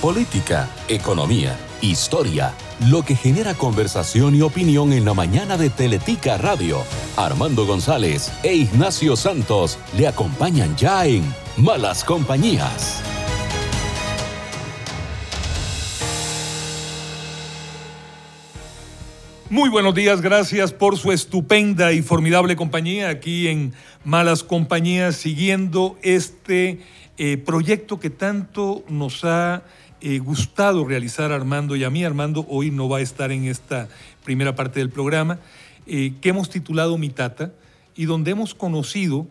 política, economía, historia, lo que genera conversación y opinión en la mañana de Teletica Radio. Armando González e Ignacio Santos le acompañan ya en Malas Compañías. Muy buenos días, gracias por su estupenda y formidable compañía aquí en Malas Compañías, siguiendo este eh, proyecto que tanto nos ha eh, gustado realizar Armando y a mí. Armando hoy no va a estar en esta primera parte del programa, eh, que hemos titulado Mi Tata y donde hemos conocido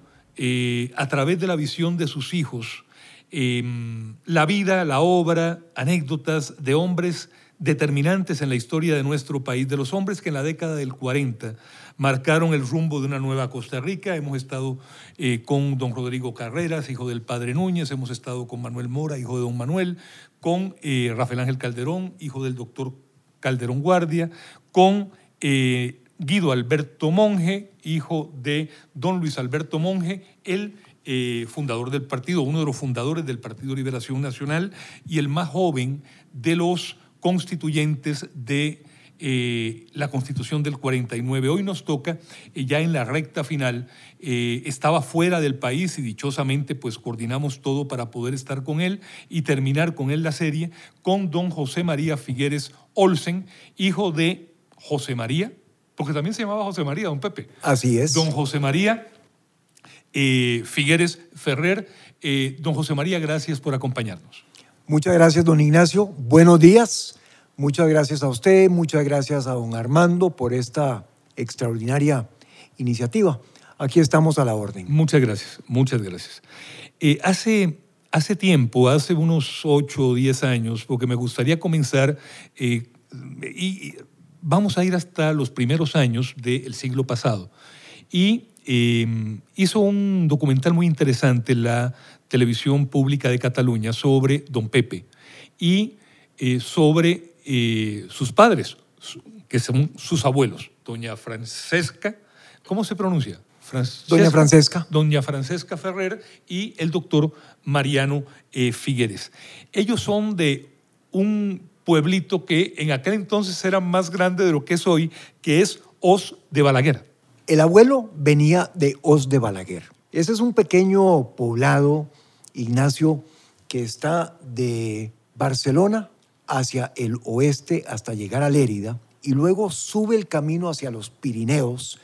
a través de la visión de sus hijos la vida, la obra, anécdotas de hombres determinantes en la historia de nuestro país, de los hombres que en la década del 40 marcaron el rumbo de una nueva Costa Rica. Hemos estado eh, con don Rodrigo Carreras, hijo del padre Núñez, hemos estado con Manuel Mora, hijo de don Manuel, con eh, Rafael Ángel Calderón, hijo del doctor Calderón Guardia, con eh, Guido Alberto Monge, hijo de don Luis Alberto Monge, el fundador del partido, uno de los fundadores del Partido Liberación Nacional y el más joven de los constituyentes de eh, la Constitución del 49. Hoy nos toca, eh, ya en la recta final, eh, estaba fuera del país y dichosamente pues coordinamos todo para poder estar con él y terminar con él la serie con don José María Figueres Olsen, hijo de José María, porque también se llamaba José María, don Pepe. Así es. Don José María Figueres Ferrer. don José María, gracias por acompañarnos. Muchas gracias, don Ignacio. Buenos días. Muchas gracias a usted, muchas gracias a don Armando por esta extraordinaria iniciativa. Aquí estamos a la orden. Muchas gracias, muchas gracias. Eh, hace, hace tiempo, hace unos ocho o diez años, porque me gustaría comenzar, eh, y, vamos a ir hasta los primeros años del siglo pasado. Y em, hizo un documental muy interesante la televisión pública de Cataluña sobre don Pepe y eh, sobre eh, sus padres, que son sus abuelos, doña Francesca, ¿cómo se pronuncia? doña Francesca. Doña Francesca Ferrer y el doctor Mariano eh, Figueres. Ellos son de un pueblito que en aquel entonces era más grande de lo que es hoy, que es Os de Balaguer. El abuelo venía de Os de Balaguer. Ese es un pequeño poblado Ignacio, que está de Barcelona hacia el oeste hasta llegar a Lérida y luego sube el camino hacia los Pirineos.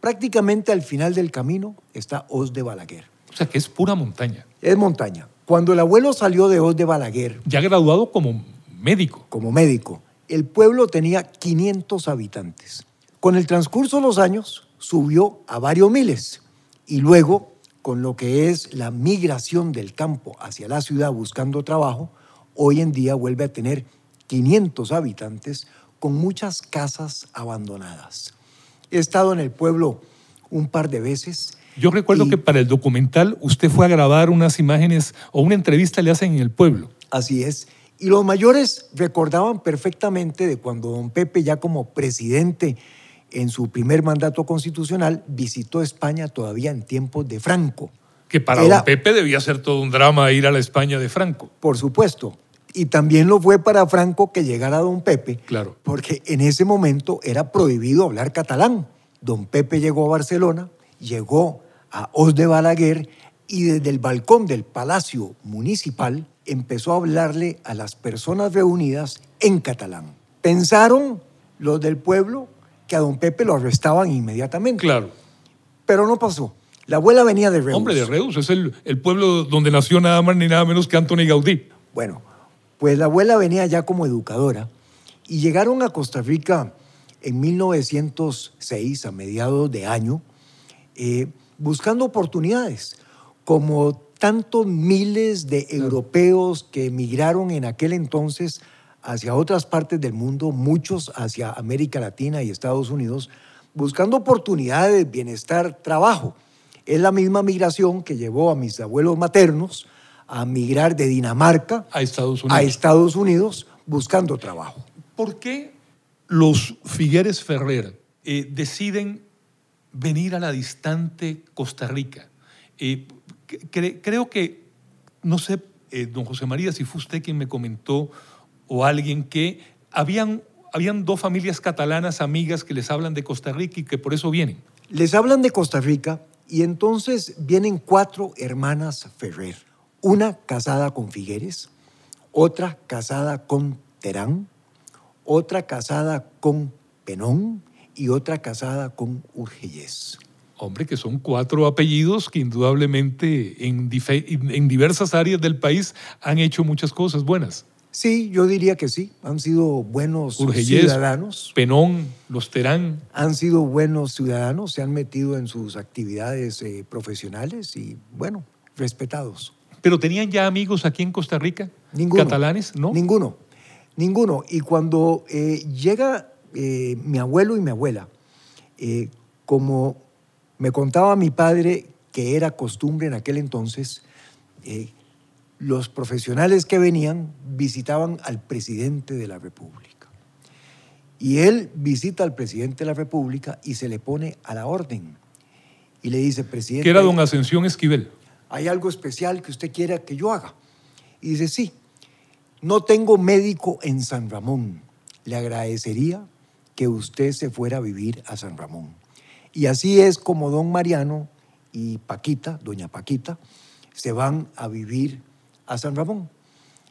Prácticamente al final del camino está Os de Balaguer. O sea que es pura montaña. Es montaña. Cuando el abuelo salió de Os de Balaguer. Ya graduado como médico. Como médico. El pueblo tenía 500 habitantes. Con el transcurso de los años subió a varios miles y luego con lo que es la migración del campo hacia la ciudad buscando trabajo, hoy en día vuelve a tener 500 habitantes con muchas casas abandonadas. He estado en el pueblo un par de veces. Yo recuerdo que para el documental usted fue a grabar unas imágenes o una entrevista le hacen en el pueblo. Así es. Y los mayores recordaban perfectamente de cuando don Pepe ya como presidente en su primer mandato constitucional visitó España todavía en tiempos de Franco. Que para don Pepe debía ser todo un drama ir a la España de Franco. Por supuesto. Y también lo fue para Franco que llegara don Pepe. Claro. Porque en ese momento era prohibido hablar catalán. Don Pepe llegó a Barcelona, llegó a Os de Balaguer y desde el balcón del Palacio Municipal empezó a hablarle a las personas reunidas en catalán. Pensaron los del pueblo que a don Pepe lo arrestaban inmediatamente. Claro. Pero no pasó. La abuela venía de Reus. Hombre, de Reus, es el, pueblo donde nació nada más ni nada menos que Anthony Gaudí. Bueno, pues la abuela venía ya como educadora y llegaron a Costa Rica en 1906, a mediados de año, eh, buscando oportunidades, como tantos miles de europeos que emigraron en aquel entonces hacia otras partes del mundo, muchos hacia América Latina y Estados Unidos, buscando oportunidades, bienestar, trabajo. Es la misma migración que llevó a mis abuelos maternos a migrar de Dinamarca a Estados Unidos, a Estados Unidos buscando trabajo. ¿Por qué los Figueres Ferrer eh, deciden venir a la distante Costa Rica? Eh, creo que, no sé eh, don José María, si fue usted quien me comentó o alguien que habían, habían dos familias catalanas amigas que les hablan de Costa Rica y que por eso vienen. Les hablan de Costa Rica y entonces vienen cuatro hermanas Ferrer. Una casada con Figueres, otra casada con Terán, otra casada con Penón y otra casada con Urgellés. Hombre, que son cuatro apellidos que indudablemente en, en diversas áreas del país han hecho muchas cosas buenas. Sí, yo diría que sí. Han sido buenos ciudadanos. Penón, los Terán. Han sido buenos ciudadanos, se han metido en sus actividades eh, profesionales y, bueno, respetados. ¿Pero tenían ya amigos aquí en Costa Rica? Ninguno. ¿Catalanes? No. Ninguno. Ninguno. Y cuando eh, llega eh, mi abuelo y mi abuela, como me contaba mi padre que era costumbre en aquel entonces, los profesionales que venían visitaban al presidente de la República. Y él visita al presidente de la República y se le pone a la orden. Y le dice, presidente... Que era don Ascensión Esquivel. ¿Hay algo especial que usted quiera que yo haga? Y dice, sí, no tengo médico en San Ramón. Le agradecería que usted se fuera a vivir a San Ramón. Y así es como don Mariano y Paquita, doña Paquita, se van a vivir a San Ramón.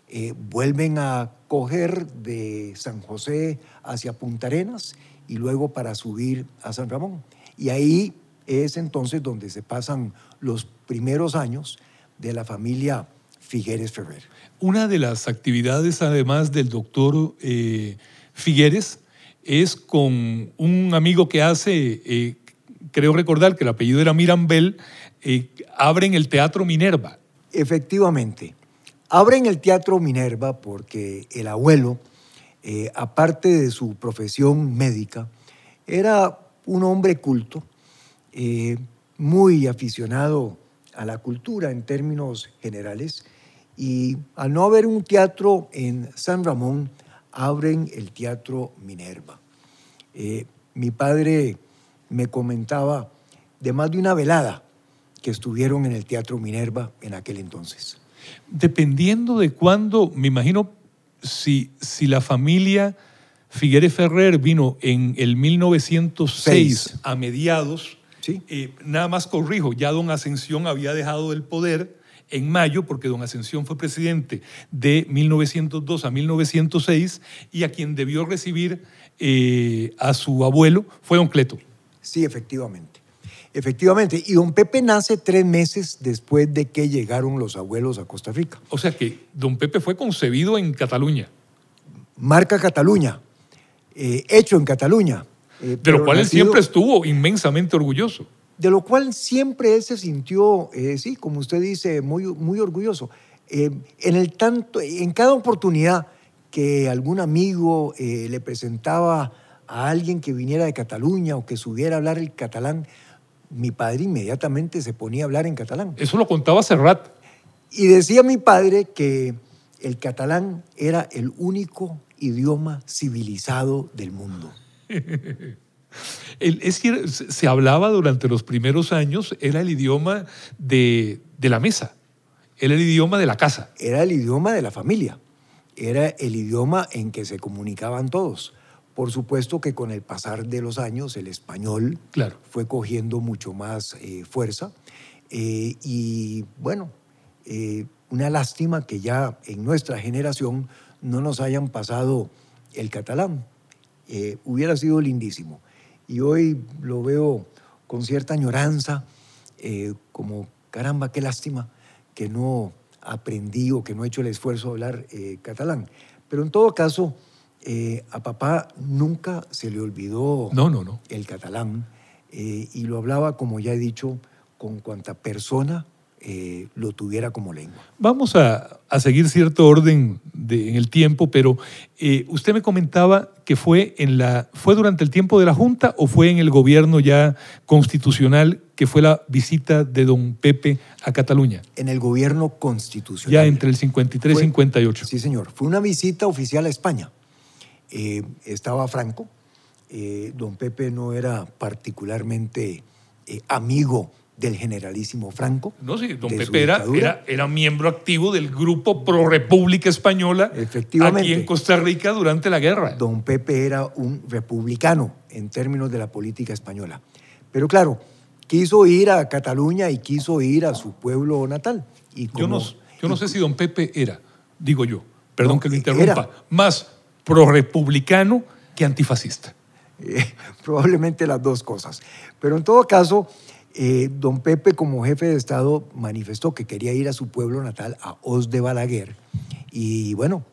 Eh, vuelven a coger de San José hacia Punta Arenas y luego para subir a San Ramón. Y ahí es entonces donde se pasan los primeros años de la familia Figueres Ferrer. Una de las actividades, además del doctor eh, Figueres, es con un amigo que hace, eh, creo recordar que el apellido era Mirambel, abren el Teatro Minerva. Efectivamente. Abren el Teatro Minerva porque el abuelo, eh, aparte de su profesión médica, era un hombre culto, eh, muy aficionado a la cultura en términos generales, y al no haber un teatro en San Ramón, abren el Teatro Minerva. Eh, mi padre me comentaba de más de una velada que estuvieron en el Teatro Minerva en aquel entonces. Dependiendo de cuándo, me imagino, si, si la familia Figueres Ferrer vino en el 1906 a mediados, eh, nada más corrijo, ya don Ascensión había dejado el poder en mayo, porque don Ascensión fue presidente de 1902 a 1906, y a quien debió recibir eh, a su abuelo fue don Cleto. Sí, efectivamente. Efectivamente, y don Pepe nace tres meses después de que llegaron los abuelos a Costa Rica. O sea que don Pepe fue concebido en Cataluña. Marca Cataluña, eh, hecho en Cataluña. Eh, de lo cual él siempre estuvo inmensamente orgulloso. De lo cual siempre él se sintió, eh, sí, como usted dice, muy, muy orgulloso. en, el tanto, en cada oportunidad que algún amigo le presentaba a alguien que viniera de Cataluña o que subiera a hablar el catalán, mi padre inmediatamente se ponía a hablar en catalán. Eso lo contaba Serrat. Y decía mi padre que el catalán era el único idioma civilizado del mundo. es que se hablaba durante los primeros años, era el idioma de, de la mesa, era el idioma de la casa. Era el idioma de la familia, era el idioma en que se comunicaban todos. Por supuesto que con el pasar de los años el español claro. fue cogiendo mucho más eh, fuerza eh, y bueno, eh, una lástima que ya en nuestra generación no nos hayan pasado el catalán. Hubiera sido lindísimo. Y hoy lo veo con cierta añoranza, como caramba, qué lástima que no aprendí o que no he hecho el esfuerzo de hablar catalán. Pero en todo caso, eh, a papá nunca se le olvidó no, no, no. el catalán eh, y lo hablaba, como ya he dicho, con cuanta persona eh, lo tuviera como lengua. Vamos a, seguir cierto orden en el tiempo, pero usted me comentaba que fue, en la, fue durante el tiempo de la Junta o fue en el gobierno ya constitucional que fue la visita de don Pepe a Cataluña. En el gobierno constitucional. Ya entre el 53 y 58. Sí, señor. Fue una visita oficial a España. Eh, estaba Franco. Eh, don Pepe no era particularmente eh, amigo del generalísimo Franco. No, sí, don Pepe era, era, era miembro activo del grupo Pro República Española Efectivamente. aquí en Costa Rica durante la guerra. Don Pepe era un republicano en términos de la política española. Pero claro, quiso ir a Cataluña y quiso ir a su pueblo natal. Y Yo no, como- yo no sé si don Pepe era, digo yo, perdón No, que lo era. interrumpa, más pro-republicano que antifascista. Eh, probablemente las dos cosas. Pero en todo caso, eh, don Pepe como jefe de Estado manifestó que quería ir a su pueblo natal, a Os de Balaguer. Y bueno,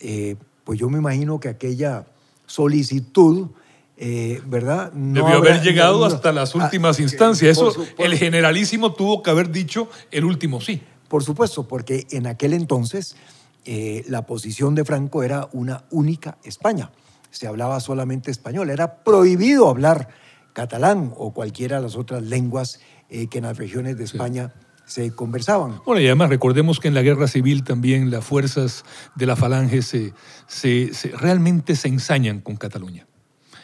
eh, pues yo me imagino que aquella solicitud, eh, ¿verdad? No Debió habrá- haber llegado no- no- hasta las Ah, últimas instancias. Eso, el generalísimo tuvo que haber dicho el último sí. Por supuesto, porque en aquel entonces eh, la posición de Franco era una única España. Se hablaba solamente español. Era prohibido hablar catalán o cualquiera de las otras lenguas eh, que en las regiones de España se conversaban. Bueno, y además recordemos que en la guerra civil también las fuerzas de la falange se, se- se- realmente se ensañan con Cataluña.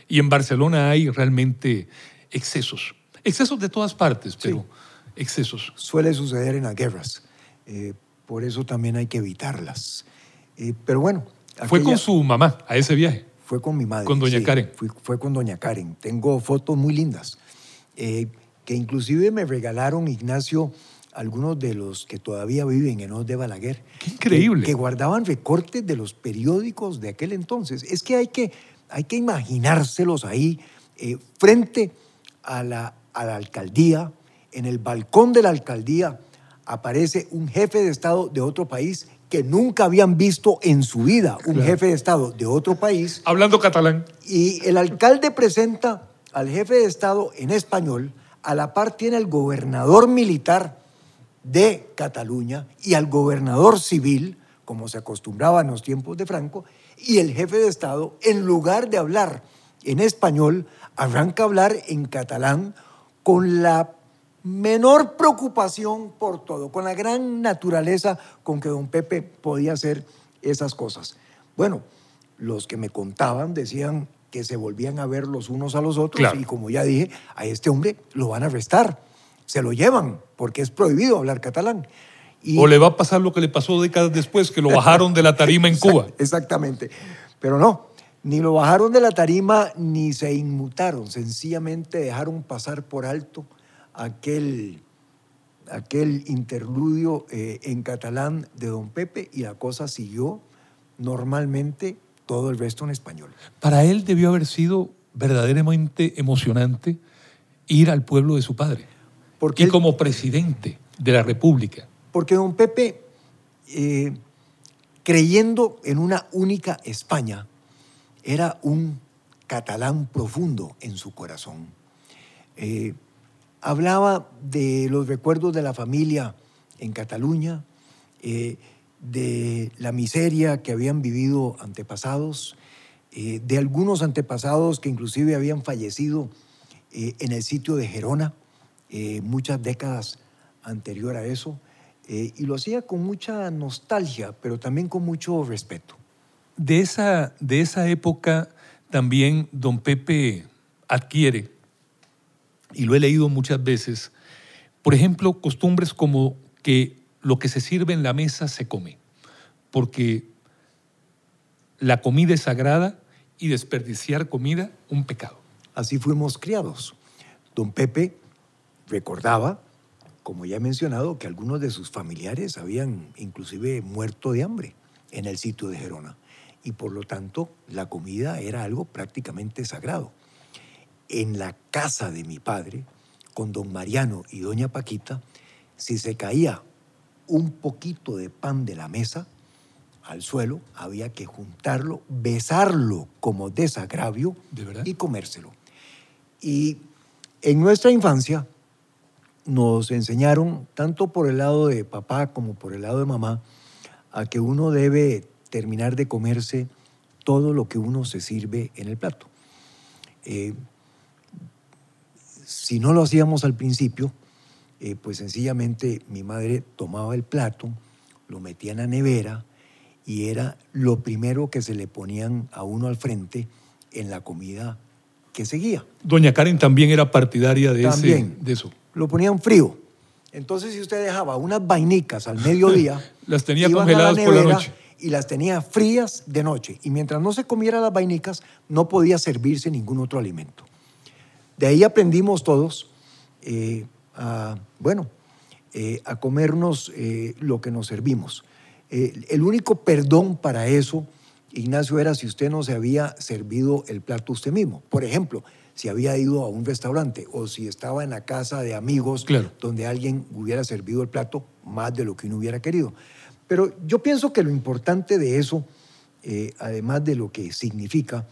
Y en Barcelona hay realmente excesos. Excesos de todas partes, pero excesos. Suele suceder en las guerras. Eh, por eso también hay que evitarlas. Eh, pero bueno. Fue aquella- con su mamá a ese viaje. Fue con mi madre. Con doña sí, Karen. fui- fue con doña Karen. Tengo fotos muy lindas, eh, que inclusive me regalaron, Ignacio, algunos de los que todavía viven en Os de Balaguer. ¡Qué increíble! Que, que guardaban recortes de los periódicos de aquel entonces. Es que hay que, hay que imaginárselos ahí, eh, frente a la, a la alcaldía, en el balcón de la alcaldía, aparece un jefe de Estado de otro país que nunca habían visto en su vida, un Claro. jefe de Estado de otro país, Hablando catalán. y el alcalde presenta al jefe de Estado en español, a la par tiene al gobernador militar de Cataluña y al gobernador civil, como se acostumbraba en los tiempos de Franco, y el jefe de Estado, en lugar de hablar en español, arranca a hablar en catalán con la menor preocupación por todo, con la gran naturaleza con que don Pepe podía hacer esas cosas. Bueno, los que me contaban decían que se volvían a ver los unos a los otros Claro. y como ya dije, a este hombre lo van a arrestar, se lo llevan porque es prohibido hablar catalán. Y- O le va a pasar lo que le pasó décadas después, que lo bajaron de la tarima en Cuba. Exactamente. Pero no, ni lo bajaron de la tarima ni se inmutaron, sencillamente dejaron pasar por alto aquel, aquel interludio eh, en catalán de don Pepe y la cosa siguió normalmente todo el resto en español. Para él debió haber sido verdaderamente emocionante ir al pueblo de su padre. Porque y él- como presidente de la República. Porque don Pepe, eh, creyendo en una única España, era un catalán profundo en su corazón. Eh, hablaba de los recuerdos de la familia en Cataluña, eh, de la miseria que habían vivido antepasados, eh, de algunos antepasados que inclusive habían fallecido eh, en el sitio de Gerona, eh, muchas décadas anterior a eso, y lo hacía con mucha nostalgia, pero también con mucho respeto. De esa, de esa época también don Pepe adquiere, y lo he leído muchas veces, por ejemplo, costumbres como que lo que se sirve en la mesa se come, porque la comida es sagrada y desperdiciar comida un pecado. Así fuimos criados. Don Pepe recordaba, como ya he mencionado, que algunos de sus familiares habían inclusive muerto de hambre en el sitio de Gerona. Y por lo tanto, la comida era algo prácticamente sagrado. En la casa de mi padre, con don Mariano y doña Paquita, si se caía un poquito de pan de la mesa al suelo, había que juntarlo, besarlo como desagravio y comérselo. Y en nuestra infancia nos enseñaron, tanto por el lado de papá como por el lado de mamá, a que uno debe terminar de comerse todo lo que uno se sirve en el plato. Eh, si no lo hacíamos al principio, eh, pues sencillamente mi madre tomaba el plato, lo metía en la nevera y era lo primero que se le ponían a uno al frente en la comida que seguía. Doña Karen también era partidaria de, ese- También. de eso. lo ponían frío. Entonces, si usted dejaba unas vainicas al mediodía, las tenía congeladas por la nevera noche. Y las tenía frías de noche. Y mientras no se comiera las vainicas, no podía servirse ningún otro alimento. De ahí aprendimos todos eh, a, bueno, eh, a comernos eh, lo que nos servimos. El único perdón para eso, Ignacio, era si usted no se había servido el plato usted mismo. Por ejemplo, si había ido a un restaurante o si estaba en la casa de amigos Claro. donde alguien hubiera servido el plato más de lo que uno hubiera querido. Pero yo pienso que lo importante de eso, eh, además de lo que significa,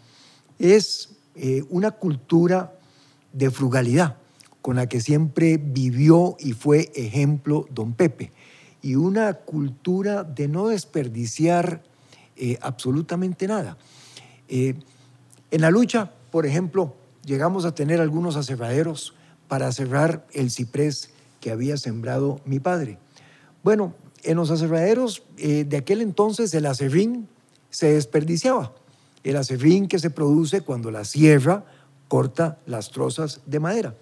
es eh, una cultura de frugalidad con la que siempre vivió y fue ejemplo don Pepe, y una cultura de no desperdiciar eh, absolutamente nada. Eh, en la lucha, por ejemplo, llegamos a tener algunos aserraderos para cerrar el ciprés que había sembrado mi padre. Bueno, en los aserraderos eh, de aquel entonces el acerrín se desperdiciaba. El acerrín que se produce cuando la sierra corta las trozas de madera.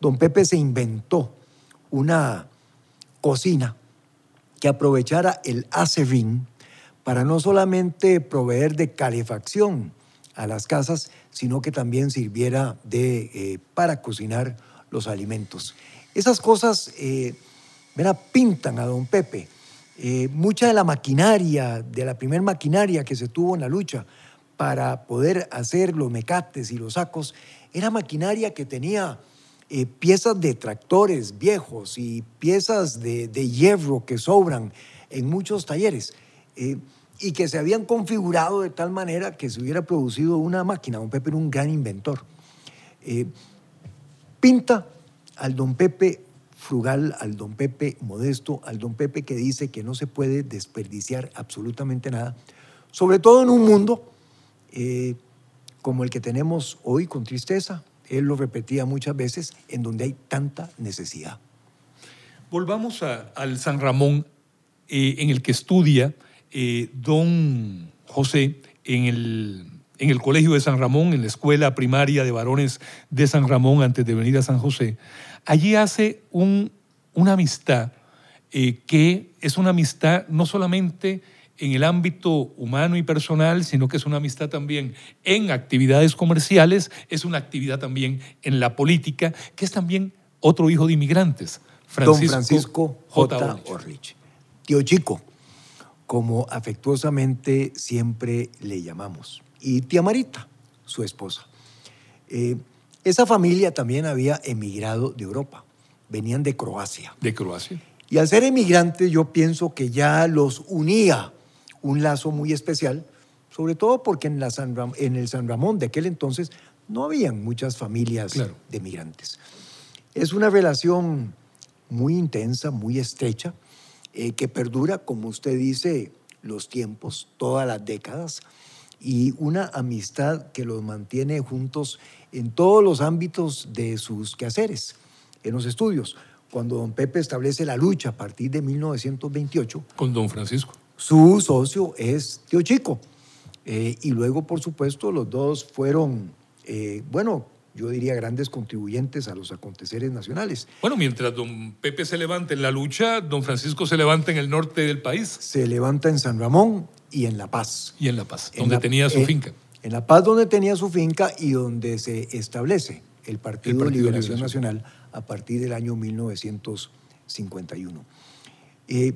Don Pepe se inventó una cocina que aprovechara el acerrín para no solamente proveer de calefacción a las casas, sino que también sirviera de, eh, para cocinar los alimentos. Esas cosas eh, pintan a don Pepe. Eh, mucha de la maquinaria, de la primer maquinaria que se tuvo en la lucha para poder hacer los mecates y los sacos, era maquinaria que tenía eh, piezas de tractores viejos y piezas de, hierro que sobran en muchos talleres eh, y que se habían configurado de tal manera que se hubiera producido una máquina. Don Pepe era un gran inventor. Eh, pinta al don Pepe frugal, al don Pepe modesto, al don Pepe que dice que no se puede desperdiciar absolutamente nada, sobre todo en un mundo eh, como el que tenemos hoy con tristeza. Él lo repetía muchas veces, en donde hay tanta necesidad. Volvamos a- al San Ramón, eh, en el que estudia eh, don José en el, en el Colegio de San Ramón, en la Escuela Primaria de Varones de San Ramón, antes de venir a San José. Allí hace un- una amistad eh, que es una amistad no solamente en el ámbito humano y personal, sino que es una amistad también en actividades comerciales, es una actividad también en la política, que es también otro hijo de inmigrantes, don Francisco J. Orlich. Tío Chico, como afectuosamente siempre le llamamos. Y tía Marita, su esposa. Eh, esa familia también había emigrado de Europa. Venían de Croacia. De Croacia. Y al ser emigrantes, yo pienso que ya los unía un lazo muy especial, sobre todo porque en, la San Ram- en el San Ramón de aquel entonces no habían muchas familias Claro. de migrantes. Es una relación muy intensa, muy estrecha, eh, que perdura, como usted dice, los tiempos, todas las décadas, y una amistad que los mantiene juntos en todos los ámbitos de sus quehaceres, en los estudios. Cuando don Pepe establece la lucha a partir de 1928, Con don Francisco. Su socio es Tío Chico. Eh, y luego, por supuesto, los dos fueron, eh, bueno, yo diría grandes contribuyentes a los aconteceres nacionales. Bueno, mientras don Pepe se levanta en la lucha, don Francisco se levanta en el norte del país Se levanta en San Ramón y en La Paz. y en La Paz, En donde La- tenía su eh, finca. En La Paz, donde tenía su finca y donde se establece el Partido, Partido de de Liberación Liberación. Nacional a partir del año 1951. Eh,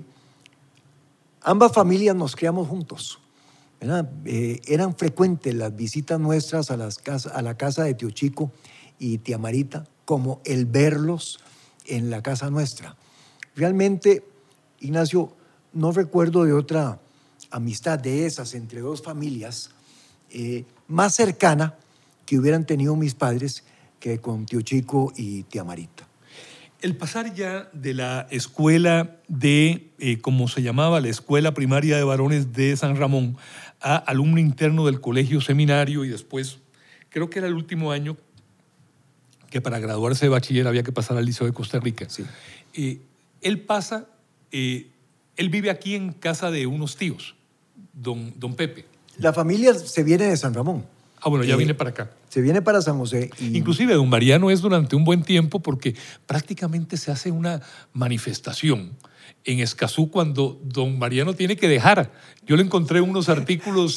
ambas familias nos criamos juntos. Eh, eran frecuentes las visitas nuestras a la casa de Tío Chico y Tía Marita, como el verlos en la casa nuestra. Realmente, Ignacio, no recuerdo de otra amistad de esas entre dos familias eh, más cercana que hubieran tenido mis padres que con Tío Chico y Tía Marita. El pasar ya de la escuela de, eh, como se llamaba, la Escuela Primaria de Varones de San Ramón, a alumno interno del Colegio Seminario y después, creo que era el último año que para graduarse de bachiller había que pasar al Liceo de Costa Rica. Sí. Eh, él pasa, eh, él vive aquí en casa de unos tíos, don, don Pepe. La familia se viene de San Ramón. Ah, bueno, ya Eh, viene para acá. Se viene para San José. Y... Inclusive don Mariano es durante un buen tiempo porque prácticamente se hace una manifestación en Escazú cuando don Mariano tiene que dejar. Yo le encontré unos artículos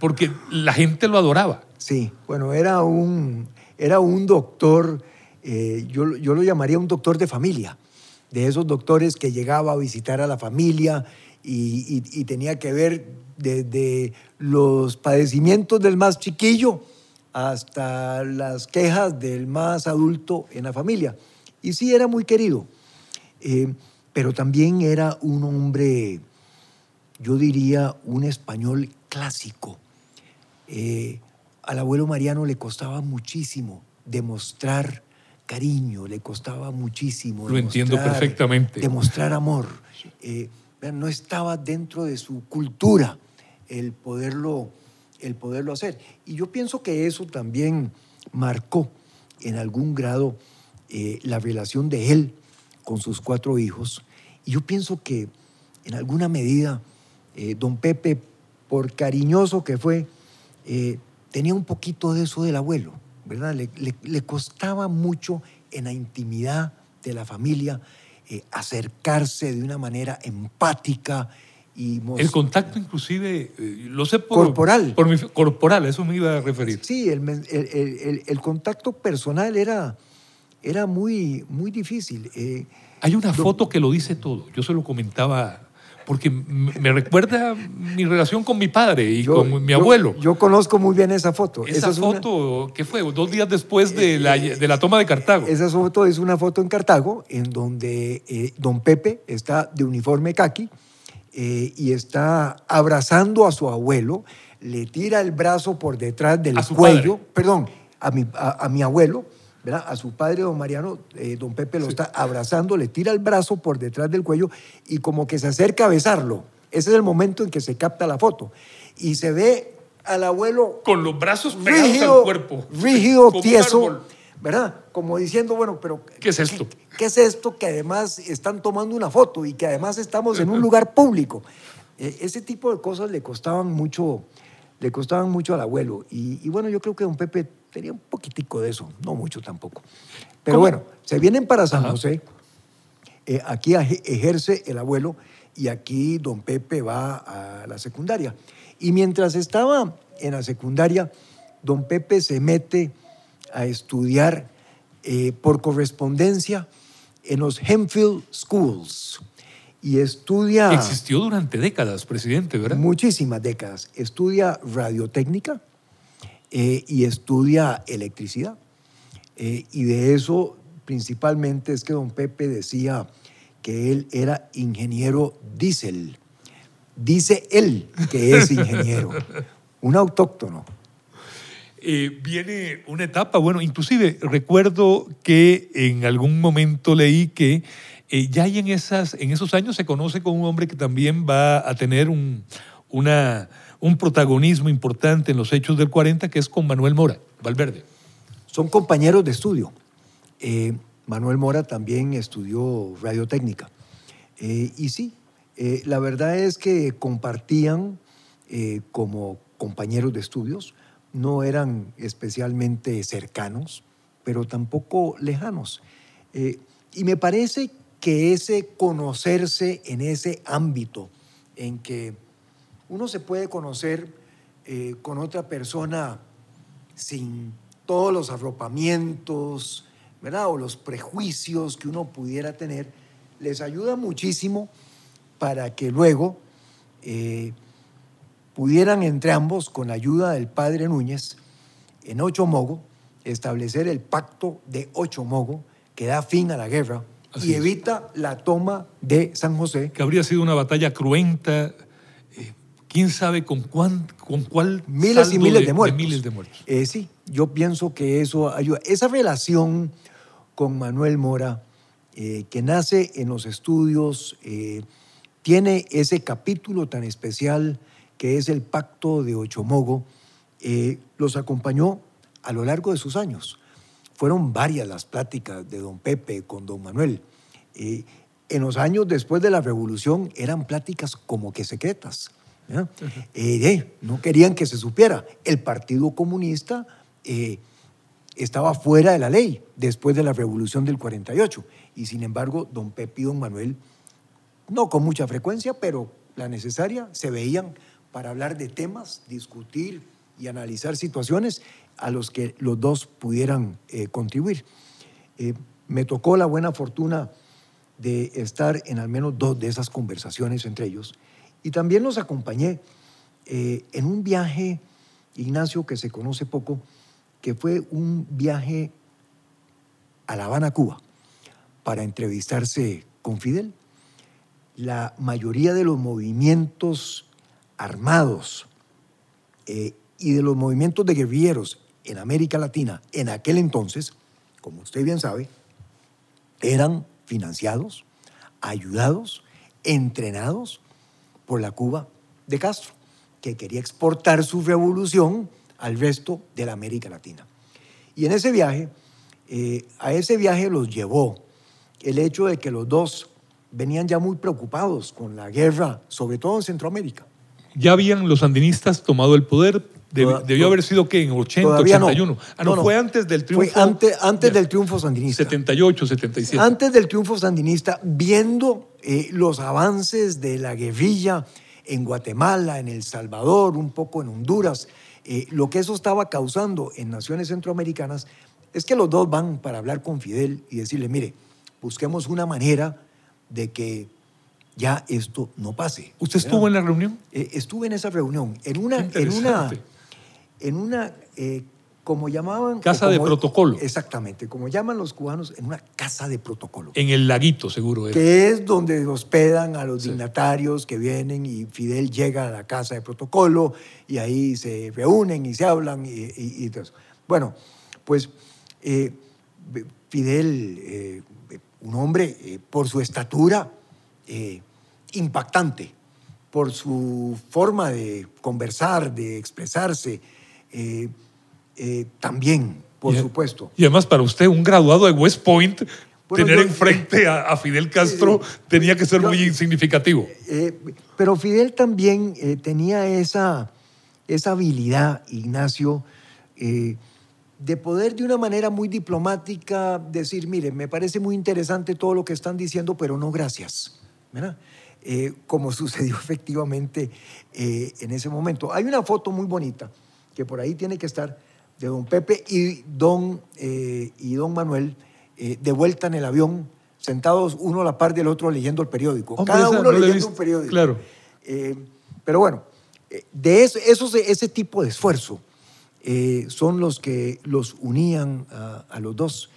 porque la gente lo adoraba. Sí, bueno, era un, era un doctor, eh, yo, yo lo llamaría un doctor de familia, de esos doctores que llegaba a visitar a la familia y, y tenía que ver desde los padecimientos del más chiquillo hasta las quejas del más adulto en la familia. Y sí, era muy querido. Eh, pero también era un hombre, yo diría, un español clásico. Eh, al abuelo Mariano le costaba muchísimo demostrar cariño, le costaba muchísimo. Lo entiendo perfectamente. Demostrar amor. Eh, no estaba dentro de su cultura el poderlo, el poderlo hacer. Y yo pienso que eso también marcó en algún grado eh, la relación de él con sus cuatro hijos. Y yo pienso que en alguna medida eh, don Pepe, por cariñoso que fue, eh, tenía un poquito de eso del abuelo, ¿verdad? Le, costaba mucho en la intimidad de la familia acercarse de una manera empática, el contacto inclusive, eh, lo sé por... Corporal. Por mi, corporal, eso me iba a referir. Sí, el, el, el, contacto personal era, era muy, muy difícil. Eh, Hay una foto que lo dice todo. Yo se lo comentaba porque me recuerda mi relación con mi padre y con mi abuelo. Yo, conozco muy bien esa foto. Esa, foto, ¿qué fue? Dos días después de la, eh, de la, toma de Cartago. Esa foto es una foto en Cartago en donde don Pepe está de uniforme caqui eh, y está abrazando a su abuelo, le tira el brazo por detrás del cuello, perdón, a mi, a, mi abuelo, ¿verdad? a su padre, don Mariano, eh, don Pepe lo está abrazando, le tira el brazo por detrás del cuello y como que se acerca a besarlo. Ese es el momento en que se capta la foto. Y se ve al abuelo... Con los brazos pegados rígido, al cuerpo. Rígido, tieso, ¿verdad? Como diciendo, bueno, pero... ¿Qué es esto? ¿Qué es esto que además están tomando una foto y que además estamos en un lugar público? E, ese tipo de cosas le costaban mucho, le costaban mucho al abuelo. Y, bueno, yo creo que don Pepe tenía un poquitico de eso, no mucho tampoco. Pero bueno, se vienen para San José. Eh, aquí ejerce el abuelo y aquí don Pepe va a la secundaria. Y mientras estaba en la secundaria, don Pepe se mete a estudiar eh, por correspondencia en los Hempfield Schools y estudia... Existió durante décadas, presidente, ¿verdad? Muchísimas décadas. Estudia radiotécnica eh, y estudia electricidad. Eh, y de eso principalmente es que don Pepe decía que él era ingeniero diésel. Dice él que es ingeniero, un autóctono. Eh, viene una etapa, bueno, inclusive recuerdo que en algún momento leí que eh, ya en, esas, en esos años se conoce con un hombre que también va a tener un, una, un protagonismo importante en los hechos del 40, que es con Manuel Mora, Valverde. Son compañeros de estudio. Eh, Manuel Mora también estudió radiotécnica. y sí, la verdad es que compartían como compañeros de estudios no eran especialmente cercanos, pero tampoco lejanos. Eh, y me parece que ese conocerse en ese ámbito en que uno se puede conocer eh, con otra persona sin todos los arropamientos, ¿verdad? O los prejuicios que uno pudiera tener, les ayuda muchísimo para que luego eh, pudieran entre ambos, con la ayuda del padre Núñez, en Ocho Mogo, establecer el pacto de Ocho Mogo que da fin a la guerra y evita la toma de San José. Que habría sido una batalla cruenta, eh, quién sabe con, cuán, con cuál... Miles y miles de, muertos. miles de muertos. Eh, sí, yo pienso que eso ayuda. Esa relación con Manuel Mora, eh, que nace en los estudios, tiene ese capítulo tan especial que es el pacto de Ochomogo, eh, los acompañó a lo largo de sus años. Fueron varias las pláticas de don Pepe con don Manuel. Eh, en los años después de la revolución eran pláticas como que secretas. Eh, no querían que se supiera. El Partido Comunista eh, estaba fuera de la ley después de la revolución del 48. Y sin embargo, don Pepe y don Manuel, no con mucha frecuencia, pero la necesaria, se veían para hablar de temas, discutir y analizar situaciones a los que los dos pudieran eh, contribuir. Eh, me tocó la buena fortuna de estar en al menos dos de esas conversaciones entre ellos y también los acompañé eh, en un viaje, Ignacio, que se conoce poco, que fue un viaje a La Habana, Cuba, para entrevistarse con Fidel. La mayoría de los movimientos armados eh, y de los movimientos de guerrilleros en América Latina en aquel entonces, como usted bien sabe, eran financiados, ayudados, entrenados por la Cuba de Castro, que quería exportar su revolución al resto de la América Latina. Y en ese viaje, eh, a ese viaje los llevó el hecho de que los dos venían ya muy preocupados con la guerra, sobre todo en Centroamérica. Ya habían los sandinistas tomado el poder, debió haber sido que en 80, 81. Ah, no, fue antes del triunfo. Fue antes, antes del triunfo sandinista. 78, 77. Antes del triunfo sandinista, viendo eh, los avances de la guerrilla en Guatemala, en El Salvador, un poco en Honduras, eh, lo que eso estaba causando en naciones centroamericanas, es que los dos van para hablar con Fidel y decirle, mire, busquemos una manera de que ya esto no pase. ¿Usted estuvo en la reunión? Eh, estuve en esa reunión, en una, en una, en una eh, como llamaban... Casa de protocolo. Exactamente, como llaman los cubanos, en una casa de protocolo. En el laguito, seguro. Que es donde hospedan a los dignatarios que vienen y Fidel llega a la casa de protocolo y ahí se reúnen y se hablan y, todo eso. Bueno, pues eh, Fidel, un hombre por su estatura, impactante por su forma de conversar, de expresarse, eh, eh, también, por supuesto. Y además para usted, un graduado de West Point, tener enfrente a, Fidel Castro tenía que ser muy significativo. Eh, pero Fidel también tenía esa, esa habilidad, Ignacio, de poder de una manera muy diplomática decir, mire, me parece muy interesante todo lo que están diciendo, pero no gracias. ¿Verdad? Eh, como sucedió efectivamente eh, en ese momento. Hay una foto muy bonita que por ahí tiene que estar de don Pepe y don, eh, y don Manuel de vuelta en el avión, sentados uno a la par del otro leyendo el periódico. Cada uno leyendo un periódico. Claro. pero bueno, de eso, ese tipo de esfuerzo son los que los unían a, a los dos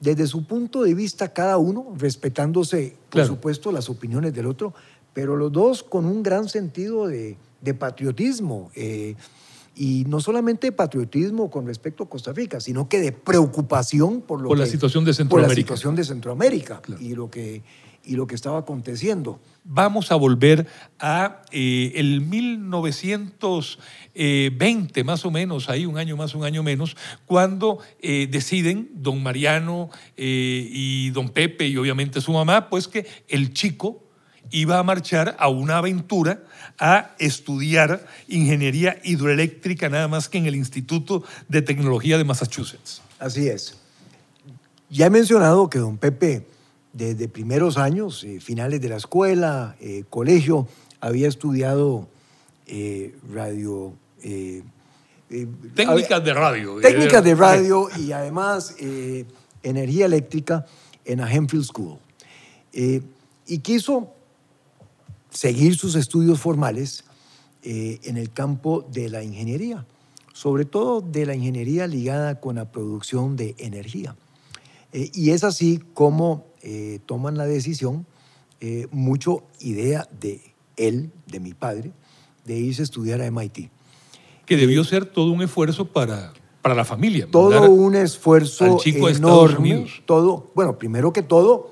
desde su punto de vista cada uno, respetándose, por supuesto, las opiniones del otro, pero los dos con un gran sentido de, patriotismo. Eh, y no solamente patriotismo con respecto a Costa Rica, sino que de preocupación por, lo por la situación de Centroamérica. Por la situación de Centroamérica y, lo que, y lo que estaba aconteciendo. Vamos a volver a eh, el 1920, más o menos, ahí un año más, un año menos, cuando eh, deciden don Mariano eh, y don Pepe y obviamente su mamá, pues que el chico iba a marchar a una aventura a estudiar ingeniería hidroeléctrica nada más que en el Instituto de Tecnología de Massachusetts. Así es. Ya he mencionado que don Pepe, desde primeros años, eh, finales de la escuela, eh, colegio, había estudiado eh, radio. técnicas de radio. Técnicas de radio y además energía eléctrica en la Hempfield School. y quiso seguir sus estudios formales en el campo de la ingeniería, sobre todo de la ingeniería ligada con la producción de energía. Eh, y es así como eh, toman la decisión, mucho idea de él, de mi padre, de irse a estudiar a MIT. Que debió ser todo un esfuerzo para, para la familia. Todo un esfuerzo enorme. Todo, bueno, primero que todo,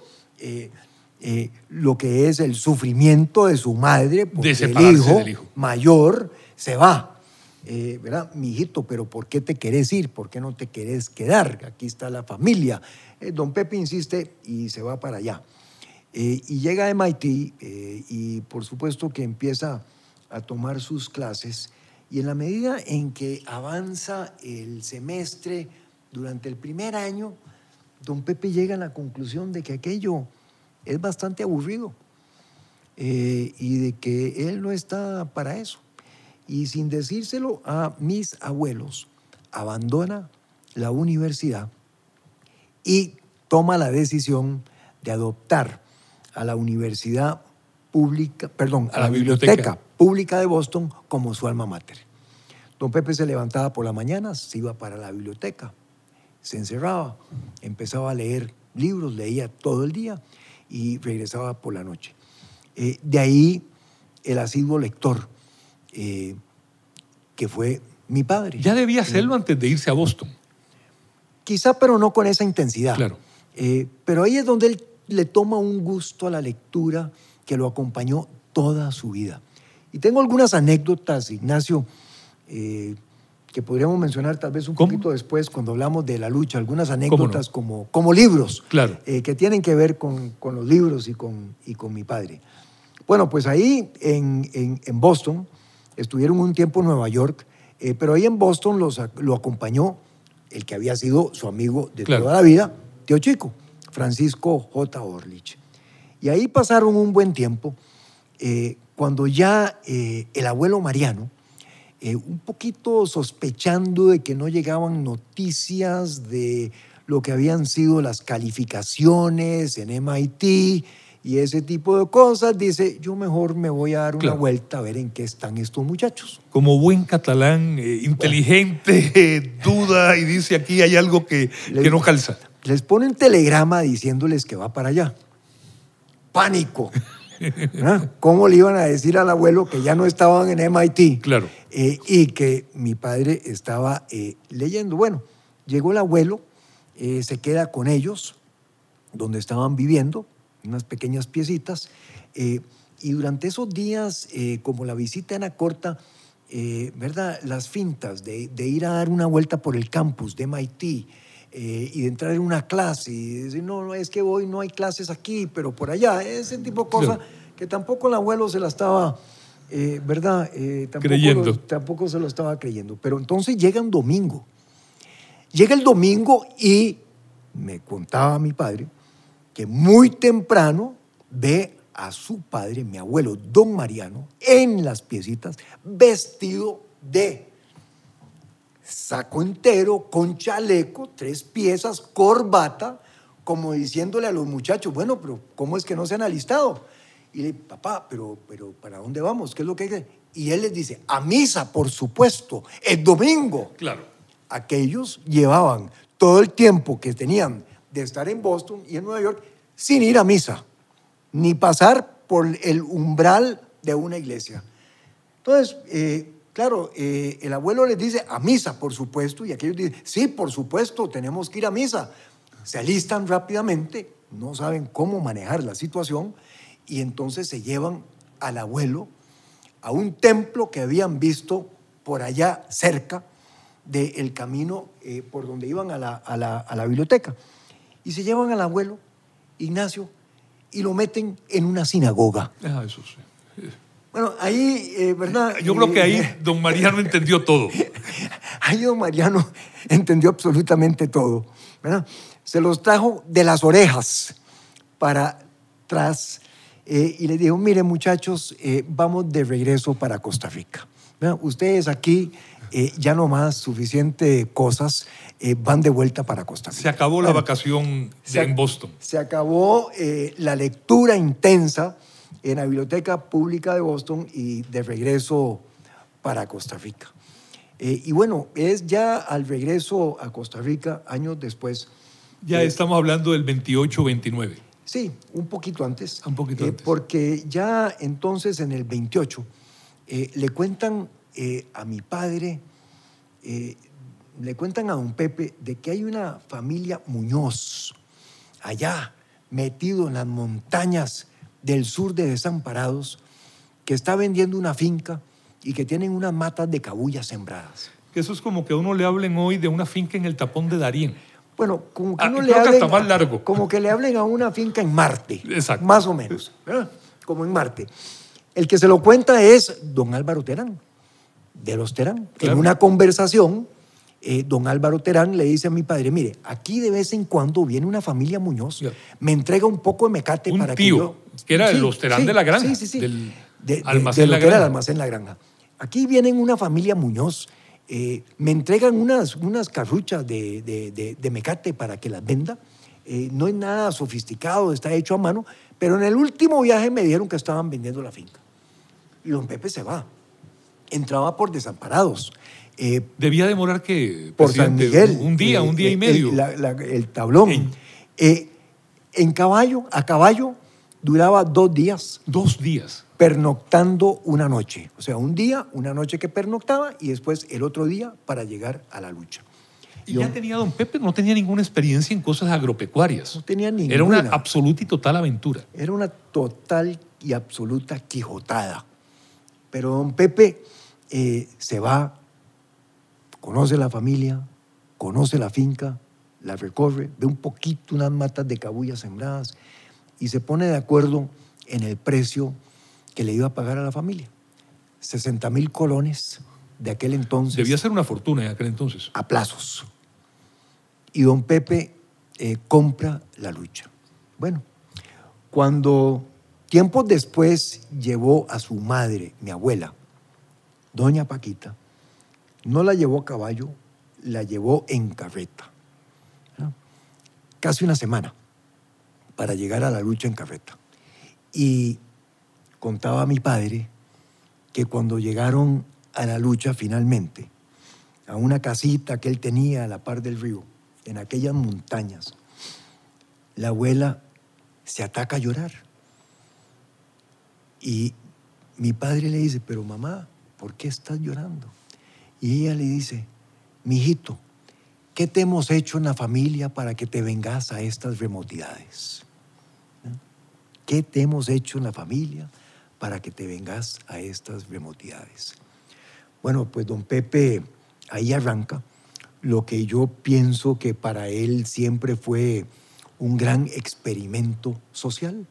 eh, lo que es el sufrimiento de su madre, porque el hijo, mayor se va. Eh, ¿verdad? Mi hijito, pero ¿por qué te querés ir? ¿Por qué no te querés quedar? Aquí está la familia. Eh, don Pepe insiste y se va para allá. y llega a MIT y por supuesto que empieza a tomar sus clases Y en la medida en que avanza el semestre, durante el primer año, don Pepe llega a la conclusión de que aquello es bastante aburrido eh, y de que él no está para eso. Y sin decírselo a mis abuelos, abandona la universidad y toma la decisión de adoptar a la Universidad Pública, perdón, a, la, biblioteca. Pública de Boston como su alma mater. Don Pepe se levantaba por la mañana, se iba para la biblioteca, se encerraba, empezaba a leer libros, leía todo el día y regresaba por la noche. Eh, de ahí el asiduo lector, eh, que fue mi padre. Ya debía hacerlo antes de irse a Boston. Quizá, pero no con esa intensidad. Claro. Eh, pero ahí es donde él le toma un gusto a la lectura que lo acompañó toda su vida. Y tengo algunas anécdotas, Ignacio, eh, que podríamos mencionar tal vez un poquito después cuando hablamos de la lucha, algunas anécdotas como, como libros, claro. Eh, que tienen que ver con, con, los libros y con, y con mi padre. Bueno, pues ahí en, en, Boston, estuvieron un tiempo en Nueva York, eh, pero ahí en Boston los, lo acompañó el que había sido su amigo de toda la vida, Tío Chico, Francisco J. Orlich. Y ahí pasaron un buen tiempo, cuando ya el abuelo Mariano, eh, un poquito sospechando de que no llegaban noticias de lo que habían sido las calificaciones en MIT y ese tipo de cosas, dice, yo mejor me voy a dar una vuelta a ver en qué están estos muchachos. Como buen catalán, eh, inteligente, duda y dice, aquí hay algo que, que no calza. Les pone un telegrama diciéndoles que va para allá. Pánico. ¿Ah? ¿Cómo le iban a decir al abuelo que ya no estaban en MIT? Claro. Eh, y que mi padre estaba eh, leyendo. Bueno, llegó el abuelo, eh, se queda con ellos, donde estaban viviendo, unas pequeñas piecitas, y durante esos días, como la visita era corta, ¿verdad? Las fintas de, ir a dar una vuelta por el campus de MIT, y de entrar en una clase y decir, no, no, es que hoy no hay clases aquí, pero por allá, ese tipo de cosas que tampoco el abuelo se la estaba, eh, ¿verdad? Eh, tampoco creyendo. tampoco se lo estaba creyendo. Pero entonces llega un domingo. Llega el domingo y me contaba mi padre que muy temprano ve a su padre, mi abuelo, don Mariano, en las piecitas, vestido de saco entero, con chaleco, tres piezas, corbata, como diciéndole a los muchachos, bueno, pero ¿cómo es que no se han alistado? Y le dice, papá, pero, pero ¿para dónde vamos? ¿Qué es lo que hay que Y él les dice, a misa, por supuesto, el domingo. Claro. Aquellos llevaban todo el tiempo que tenían de estar en Boston y en Nueva York sin ir a misa, ni pasar por el umbral de una iglesia. Entonces, eh, claro, eh, el abuelo les dice, a misa, por supuesto, y aquellos dicen, sí, por supuesto, tenemos que ir a misa. Se alistan rápidamente, no saben cómo manejar la situación, y entonces se llevan al abuelo a un templo que habían visto por allá cerca del camino eh, por donde iban a la, a, la, biblioteca. Y se llevan al abuelo, Ignacio, y lo meten en una sinagoga. Ah, eso sí. Bueno, ahí, eh, ¿verdad? Yo creo que ahí eh, don Mariano entendió todo. ahí don Mariano entendió absolutamente todo, ¿verdad? Se los trajo de las orejas para tras eh, y le dijo, miren muchachos, eh, vamos de regreso para Costa Rica. Ustedes aquí eh, ya no más suficiente cosas, van de vuelta para Costa Rica. Se acabó la vacación en Boston. Se acabó la lectura intensa en la Biblioteca Pública de Boston y de regreso para Costa Rica. y bueno, es ya al regreso a Costa Rica, años después. Ya estamos hablando del 28-29. Sí, un poquito antes. Un poquito eh, antes. Porque ya entonces en el 28 eh, le cuentan eh, a mi padre, le cuentan a don Pepe de que hay una familia Muñoz allá, metido en las montañas del sur de Desamparados, que está vendiendo una finca y que tienen unas matas de cabulla sembradas. Eso es como que a uno le hablen hoy de una finca en el tapón de Darién. Bueno, como que, ah, le hablen, más largo. como que le hablen a una finca en Marte. Exacto. Más o menos. Como en Marte. El que se lo cuenta es don Álvaro Terán, de los Terán. En una conversación, eh, don Álvaro Terán le dice a mi padre, mire, aquí de vez en cuando viene una familia Muñoz, me entrega un poco de mecate un para tío, que yo... que era de los Terán de la granja. Sí, sí, sí. Del de, de- almacén de lo La que era el Granja. almacén La Granja. Aquí vienen una familia Muñoz, eh, me entregan unas, unas carruchas de, de- de- de mecate para que las venda. Eh, no es nada sofisticado, está hecho a mano, pero en el último viaje me dijeron que estaban vendiendo la finca. Y don Pepe se va. Entraba por desamparados. Eh, Debía demorar que por San Miguel. un día, eh, un día y eh, medio. El, la- la- el tablón. En- Eh, en caballo, a caballo, duraba dos días Dos días. pernoctando una noche. O sea, un día, una noche que pernoctaba y después el otro día para llegar a la lucha. Y Yo- ya tenía don Pepe, no tenía ninguna experiencia en cosas agropecuarias. No tenía Era una ninguna. absoluta y total aventura. Era una total y absoluta quijotada. Pero don Pepe eh, se va, conoce la familia, conoce la finca, la recorre, ve un poquito unas matas de cabuya sembradas y se pone de acuerdo en el precio que le iba a pagar a la familia. 60 mil colones de aquel entonces Debía ser una fortuna en aquel entonces. a plazos. Y don Pepe eh, compra la lucha. Bueno, cuando tiempos después llevó a su madre, mi abuela, doña Paquita, no la llevó a caballo, la llevó en carreta. Casi una semana para llegar a la lucha en carreta. Y contaba mi padre que cuando llegaron a la lucha finalmente, a una casita que él tenía a la par del río, en aquellas montañas, la abuela se ataca a llorar. Y mi padre le dice, pero mamá, ¿por qué estás llorando? Y ella le dice, mi hijito, ¿qué te hemos hecho en la familia para que te vengas a estas remotidades? ¿Eh? ¿Qué te hemos hecho en la familia para que te vengas a estas remotidades? Bueno, pues don Pepe ahí arranca lo que yo pienso que para él siempre fue un gran experimento social.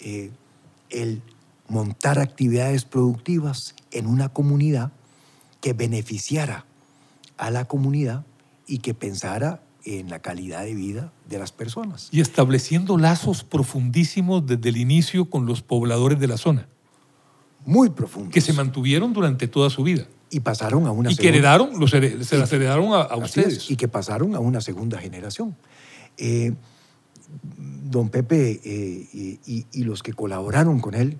Eh, el montar actividades productivas en una comunidad que beneficiara a la comunidad y que pensara en la calidad de vida de las personas. Y estableciendo lazos profundísimos desde el inicio con los pobladores de la zona, Muy profundos. que se mantuvieron durante toda su vida. y pasaron a una Y que heredaron, los se las heredaron a, a Así es, ustedes. y que pasaron a una segunda generación. Eh, don Pepe eh, y los que colaboraron con él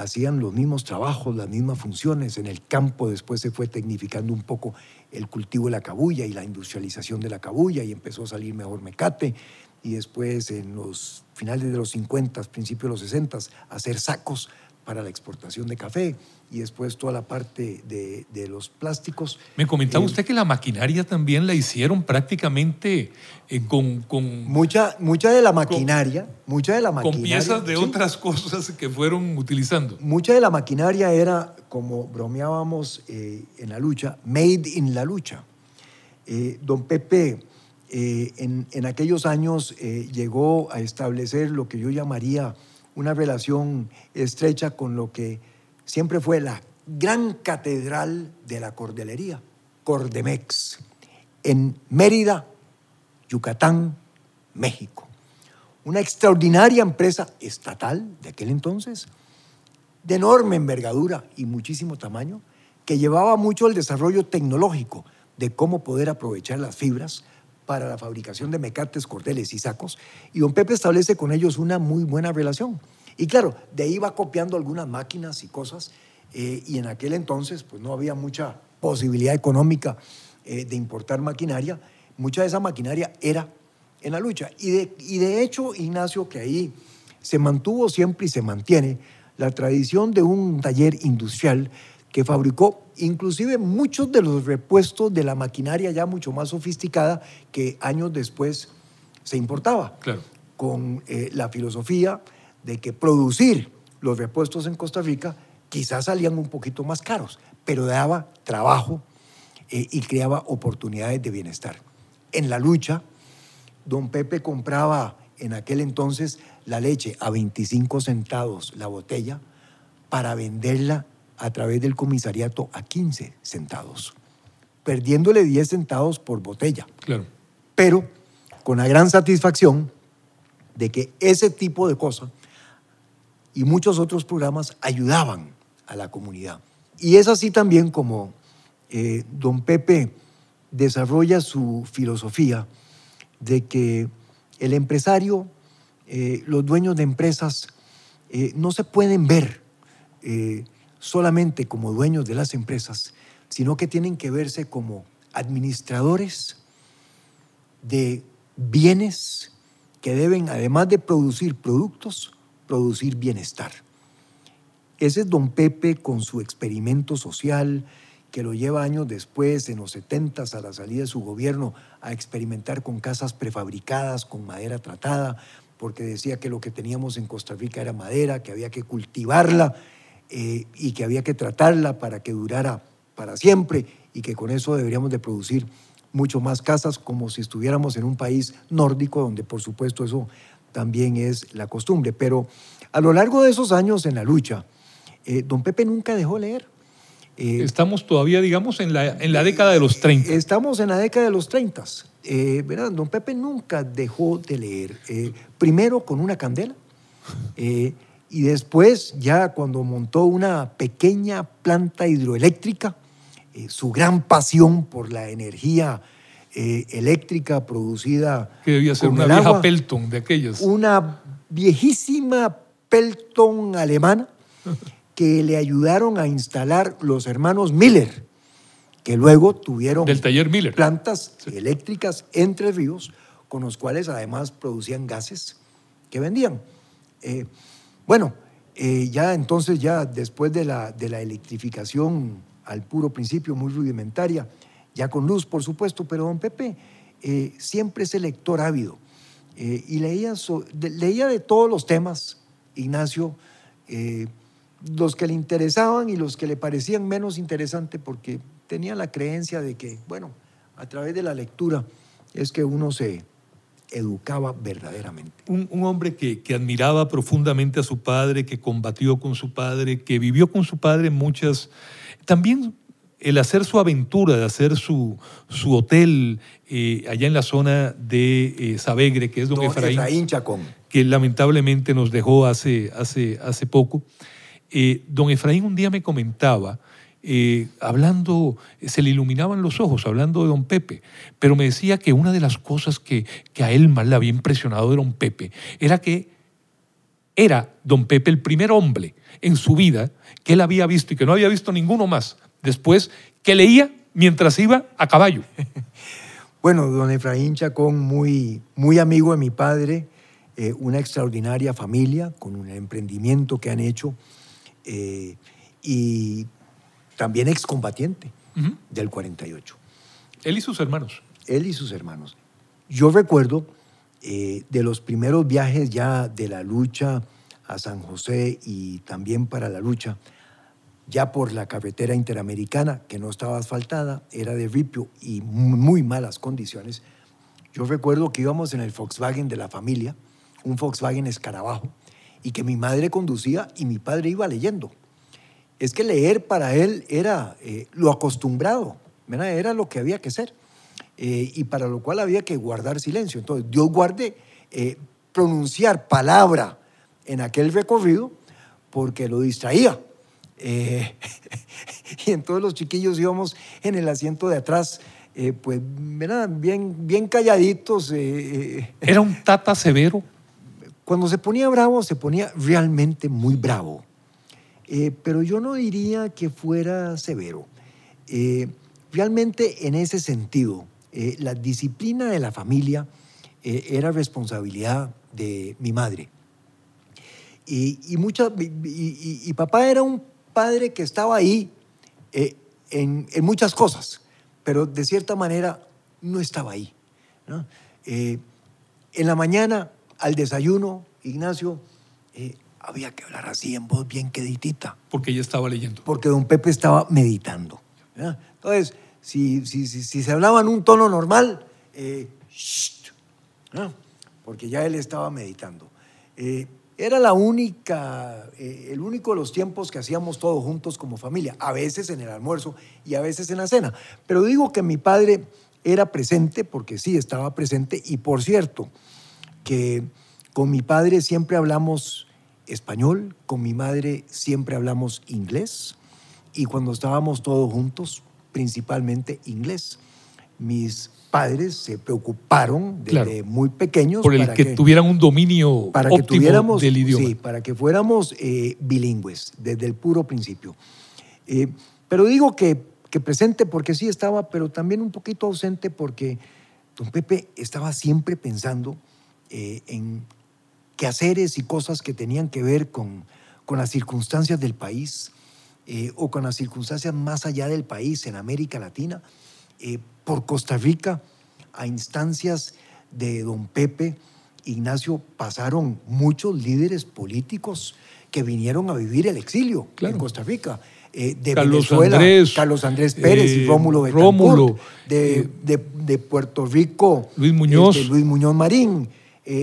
hacían los mismos trabajos, las mismas funciones. En el campo después se fue tecnificando un poco el cultivo de la cabulla y la industrialización de la cabulla y empezó a salir mejor mecate. Y después en los finales de los 50, principios de los 60, hacer sacos para la exportación de café y después toda la parte de, de los plásticos. Me comentaba Eh, usted que la maquinaria también la hicieron prácticamente eh, con, con, Mucha, mucha de la maquinaria, mucha de la con maquinaria. piezas de sí, otras cosas que fueron utilizando. Mucha de la maquinaria era, como bromeábamos eh, en la lucha, made in la lucha. Eh, don Pepe eh, en, en aquellos años eh, llegó a establecer lo que yo llamaría una relación estrecha con lo que siempre fue la gran catedral de la cordelería, Cordemex, en Mérida, Yucatán, México. Una extraordinaria empresa estatal de aquel entonces, de enorme envergadura y muchísimo tamaño, que llevaba mucho el desarrollo tecnológico de cómo poder aprovechar las fibras para la fabricación de mecates, cordeles y sacos. Y don Pepe establece con ellos una muy buena relación. Y claro, de ahí va copiando algunas máquinas y cosas. eh, y en aquel entonces, pues no había mucha posibilidad económica eh, de importar maquinaria. Mucha de esa maquinaria era en la lucha. Y de, y de hecho, Ignacio, que ahí se mantuvo siempre y se mantiene la tradición de un taller industrial que fabricó inclusive muchos de los repuestos de la maquinaria ya mucho más sofisticada que años después se importaba, Claro. con eh, la filosofía de que producir los repuestos en Costa Rica quizás salían un poquito más caros, pero daba trabajo eh, y creaba oportunidades de bienestar. En la lucha, don Pepe compraba en aquel entonces la leche a 25 centavos la botella para venderla a través del comisariato a 15 centavos, perdiéndole 10 centavos por botella. Claro. Pero con la gran satisfacción de que ese tipo de cosas y muchos otros programas ayudaban a la comunidad. Y es así también como eh, don Pepe desarrolla su filosofía de que el empresario, eh, los dueños de empresas, eh, no se pueden ver solamente como dueños de las empresas, sino que tienen que verse como administradores de bienes que deben, además de producir productos, producir bienestar. Ese es don Pepe con su experimento social, que lo lleva años después, en los 70 a la salida de su gobierno, a experimentar con casas prefabricadas, con madera tratada, porque decía que lo que teníamos en Costa Rica era madera, que había que cultivarla eh, y que había que tratarla para que durara para siempre y que con eso deberíamos de producir mucho más casas como si estuviéramos en un país nórdico, donde por supuesto eso también es la costumbre. Pero a lo largo de esos años en la lucha, eh, don Pepe nunca dejó leer. Eh, estamos todavía, digamos, en la, en la década de los 30. Estamos en la década de los 30. Eh, ¿verdad? Don Pepe nunca dejó de leer. primero con una candela y después ya cuando montó una pequeña planta hidroeléctrica, su gran pasión por la energía eléctrica producida. Que debía ser una vieja Pelton de aquellas. Una viejísima Pelton alemana que le ayudaron a instalar los hermanos Miller, que luego tuvieron Del taller Miller. plantas eléctricas entre ríos, con los cuales además producían gases que vendían. Eh, bueno, eh, ya entonces, ya después de la, de la electrificación al puro principio, muy rudimentaria, ya con luz, por supuesto, pero don Pepe eh, siempre es el lector ávido. Y leía, leía de todos los temas, Ignacio, los que le interesaban y los que le parecían menos interesantes porque tenía la creencia de que, bueno, a través de la lectura es que uno se educaba verdaderamente. Un, hombre que, que, admiraba profundamente a su padre, que combatió con su padre, que vivió con su padre muchas... También el hacer su aventura, de hacer su, su hotel eh, allá en la zona de eh, Sabegre, que es don, Efraín, Chacón. que lamentablemente nos dejó hace, hace, hace poco. Eh, don Efraín un día me comentaba, eh, hablando, se le iluminaban los ojos, hablando de don Pepe, pero me decía que una de las cosas que, que a él más le había impresionado de don Pepe era que era don Pepe el primer hombre en su vida que él había visto y que no había visto ninguno más después que leía mientras iba a caballo. Bueno, don Efraín Chacón, muy, muy amigo de mi padre, eh, una extraordinaria familia con un emprendimiento que han hecho eh, y también excombatiente del 48. Él y sus hermanos. Él y sus hermanos. Yo recuerdo eh, de los primeros viajes ya de la lucha a San José y también para la lucha, ya por la carretera interamericana, que no estaba asfaltada, era de ripio y muy malas condiciones. Yo recuerdo que íbamos en el Volkswagen de la familia, un Volkswagen escarabajo, y que mi madre conducía y mi padre iba leyendo. Es que leer para él era eh, lo acostumbrado, era lo que había que hacer eh, y para lo cual había que guardar silencio. Entonces, Dios guarde eh, pronunciar palabra en aquel recorrido porque lo distraía. y entonces los chiquillos íbamos en el asiento de atrás, pues, bien, bien calladitos. ¿Era un tata severo? Cuando se ponía bravo, se ponía realmente muy bravo. Eh, pero yo no diría que fuera severo. Eh, realmente en ese sentido, eh, la disciplina de la familia era responsabilidad de mi madre. Y, y, papá era un padre que estaba ahí en, muchas cosas, pero de cierta manera no estaba ahí. en la mañana al desayuno, Ignacio, había que hablar así en voz bien queditita. Porque ella estaba leyendo. Porque don Pepe estaba meditando. Entonces, si, si, si, se hablaba en un tono normal, eh, porque ya él estaba meditando. Eh, era la única, eh, el único de los tiempos que hacíamos todos juntos como familia, a veces en el almuerzo y a veces en la cena. Pero digo que mi padre era presente, porque sí, estaba presente, y por cierto, que con mi padre siempre hablamos español, con mi madre siempre hablamos inglés, y cuando estábamos todos juntos, principalmente inglés. Mis padres se preocuparon desde muy pequeños por el que, tuvieran un dominio para que tuviéramos, del idioma. Sí, para que fuéramos eh, bilingües desde el puro principio. Eh, pero digo que, que, presente porque sí estaba, pero también un poquito ausente porque don Pepe estaba siempre pensando eh, en quehaceres y cosas que tenían que ver con, con las circunstancias del país o con las circunstancias más allá del país en América Latina por Costa Rica a instancias de don Pepe Ignacio pasaron muchos líderes políticos que vinieron a vivir el exilio en Costa Rica. Eh, de Carlos Venezuela, Andrés, Carlos Andrés Pérez y eh, Rómulo Betancourt, de, eh, de, Puerto Rico, Luis Muñoz, este, Luis Muñoz Marín,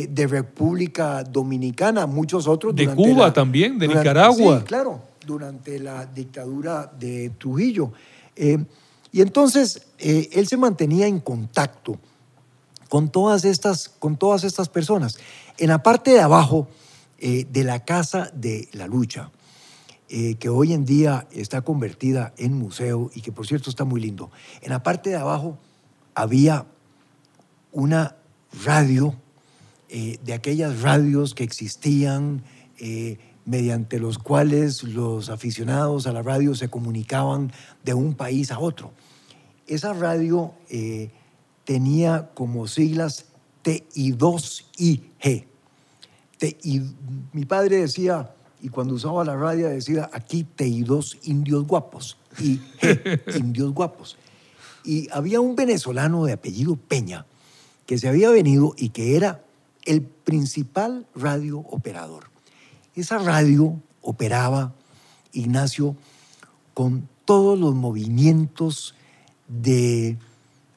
de República Dominicana, muchos otros. De Cuba también, de Nicaragua. Sí, claro, durante la dictadura de Trujillo. Y entonces eh, él se mantenía en contacto con todas estas, con todas estas personas. En la parte de abajo eh, de la Casa de la Lucha, eh, que hoy en día está convertida en museo y que por cierto está muy lindo, en la parte de abajo había una radio, de aquellas radios que existían mediante los cuales los aficionados a la radio se comunicaban de un país a otro. Esa radio eh, tenía como siglas TI2IG. mi padre decía, y cuando usaba la radio decía, aquí TI2 indios guapos, y indios guapos. Y había un venezolano de apellido Peña que se había venido y que era el principal radio operador. Esa radio operaba, Ignacio, con todos los movimientos de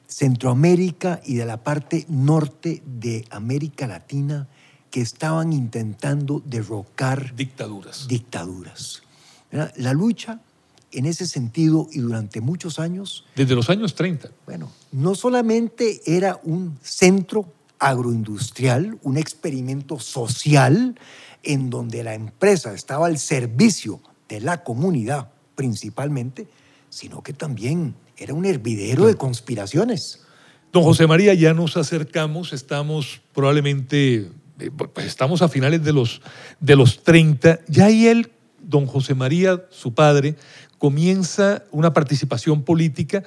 Centroamérica y de la parte norte de América Latina que estaban intentando derrocar dictaduras. dictaduras. La lucha en ese sentido y durante muchos años... Desde los años 30. Bueno, no solamente era un centro agroindustrial, un experimento social en donde la empresa estaba al servicio de la comunidad principalmente, sino que también era un hervidero de conspiraciones. Don José María, ya nos acercamos, estamos probablemente, eh, pues estamos a finales de los, de los 30, ya ahí él, don José María, su padre, comienza una participación política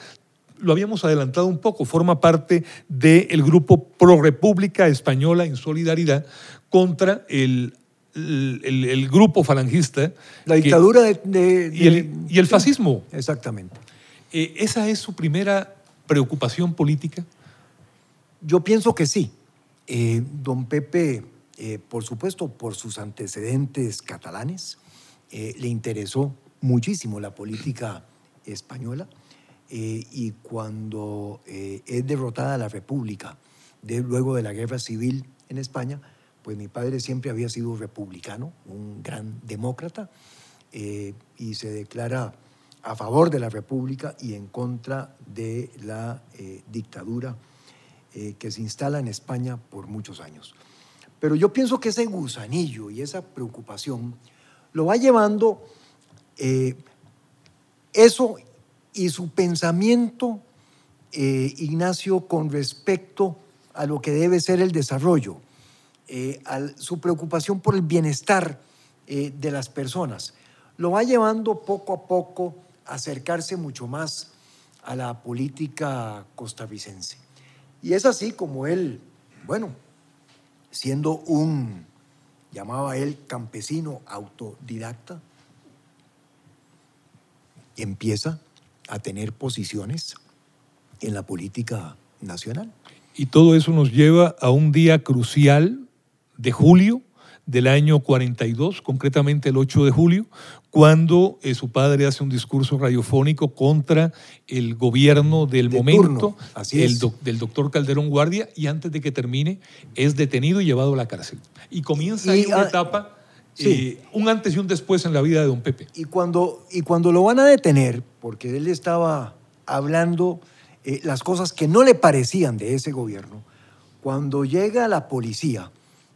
lo habíamos adelantado un poco, forma parte del grupo Pro República Española en solidaridad contra el el, grupo falangista. La dictadura de, y, el, fascismo. Exactamente. Eh, ¿Esa es su primera preocupación política? Yo pienso que sí. Eh, don Pepe, eh, por supuesto, por sus antecedentes catalanes, le interesó muchísimo la política española y cuando es derrotada la República, luego de la guerra civil en España, pues mi padre siempre había sido republicano, un gran demócrata, eh, y se declara a favor de la República y en contra de la eh, dictadura eh, que se instala en España por muchos años. Pero yo pienso que ese gusanillo y esa preocupación lo va llevando eso y su pensamiento, Ignacio, con respecto a lo que debe ser el desarrollo eh, su preocupación por el bienestar eh, de las personas. Lo va llevando poco a poco a acercarse mucho más a la política costarricense. Y es así como él, bueno, siendo un, llamaba él, campesino autodidacta, empieza a tener posiciones en la política nacional. Y todo eso nos lleva a un día crucial de julio del año 42, concretamente el 8 de julio, cuando eh, su padre hace un discurso radiofónico contra el gobierno del momento, el del doctor Calderón Guardia, y antes de que termine es detenido y llevado a la cárcel. Y comienza ahí una etapa Sí. Eh, un antes y un después en la vida de don Pepe. Y cuando, y cuando lo van a detener, porque él estaba hablando eh, las cosas que no le parecían de ese gobierno, cuando llega la policía,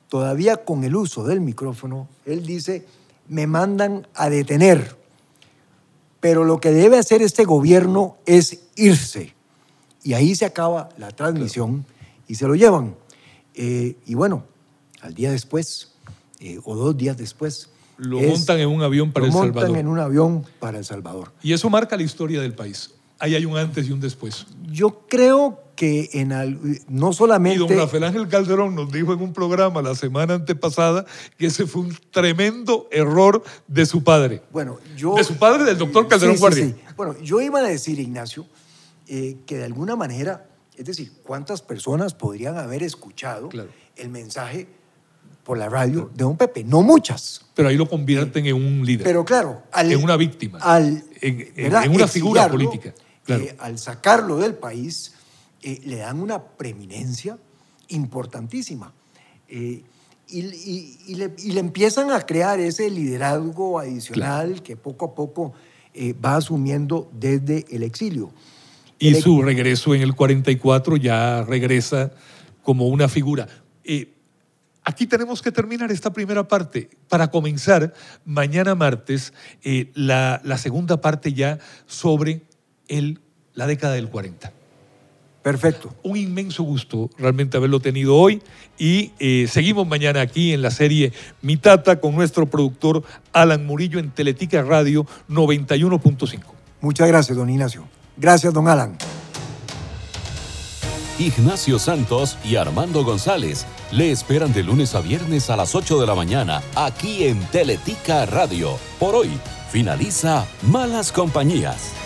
todavía con el uso del micrófono, él dice, me mandan a detener, pero lo que debe hacer este gobierno es irse. Y ahí se acaba la transmisión y se lo llevan. Eh, y bueno, al día después, eh, o dos días después, lo montan en un avión para El Salvador. Lo montan en un avión para El Salvador. Y eso marca la historia del país. Ahí hay un antes y un después. Yo creo que en no solamente... Y don Rafael Ángel Calderón nos dijo en un programa la semana antepasada que ese fue un tremendo error de su padre. Bueno, yo... De su padre, del doctor Calderón sí, sí, Bueno, yo iba a decir, Ignacio, eh, que de alguna manera, es decir, ¿cuántas personas podrían haber escuchado el mensaje por la radio de don Pepe, no muchas. Pero ahí lo convierten en un líder. Pero claro, en una víctima, al, en, una figura política. Eh, al sacarlo del país, eh, le dan una preeminencia importantísima. Eh, y, le, empiezan a crear ese liderazgo adicional que poco a poco va asumiendo desde el exilio. Y su regreso en el 44 ya regresa como una figura. Aquí tenemos que terminar esta primera parte para comenzar mañana martes eh, la, segunda parte ya sobre el, la década del 40. Perfecto. Un inmenso gusto realmente haberlo tenido hoy y eh, seguimos mañana aquí en la serie Mitata con nuestro productor Alan Murillo en Teletica Radio 91.5. Muchas gracias, don Ignacio. Gracias, don Alan. Ignacio Santos y Armando González le esperan de lunes a viernes a las 8 de la mañana aquí en Teletica Radio. Por hoy finaliza Malas Compañías.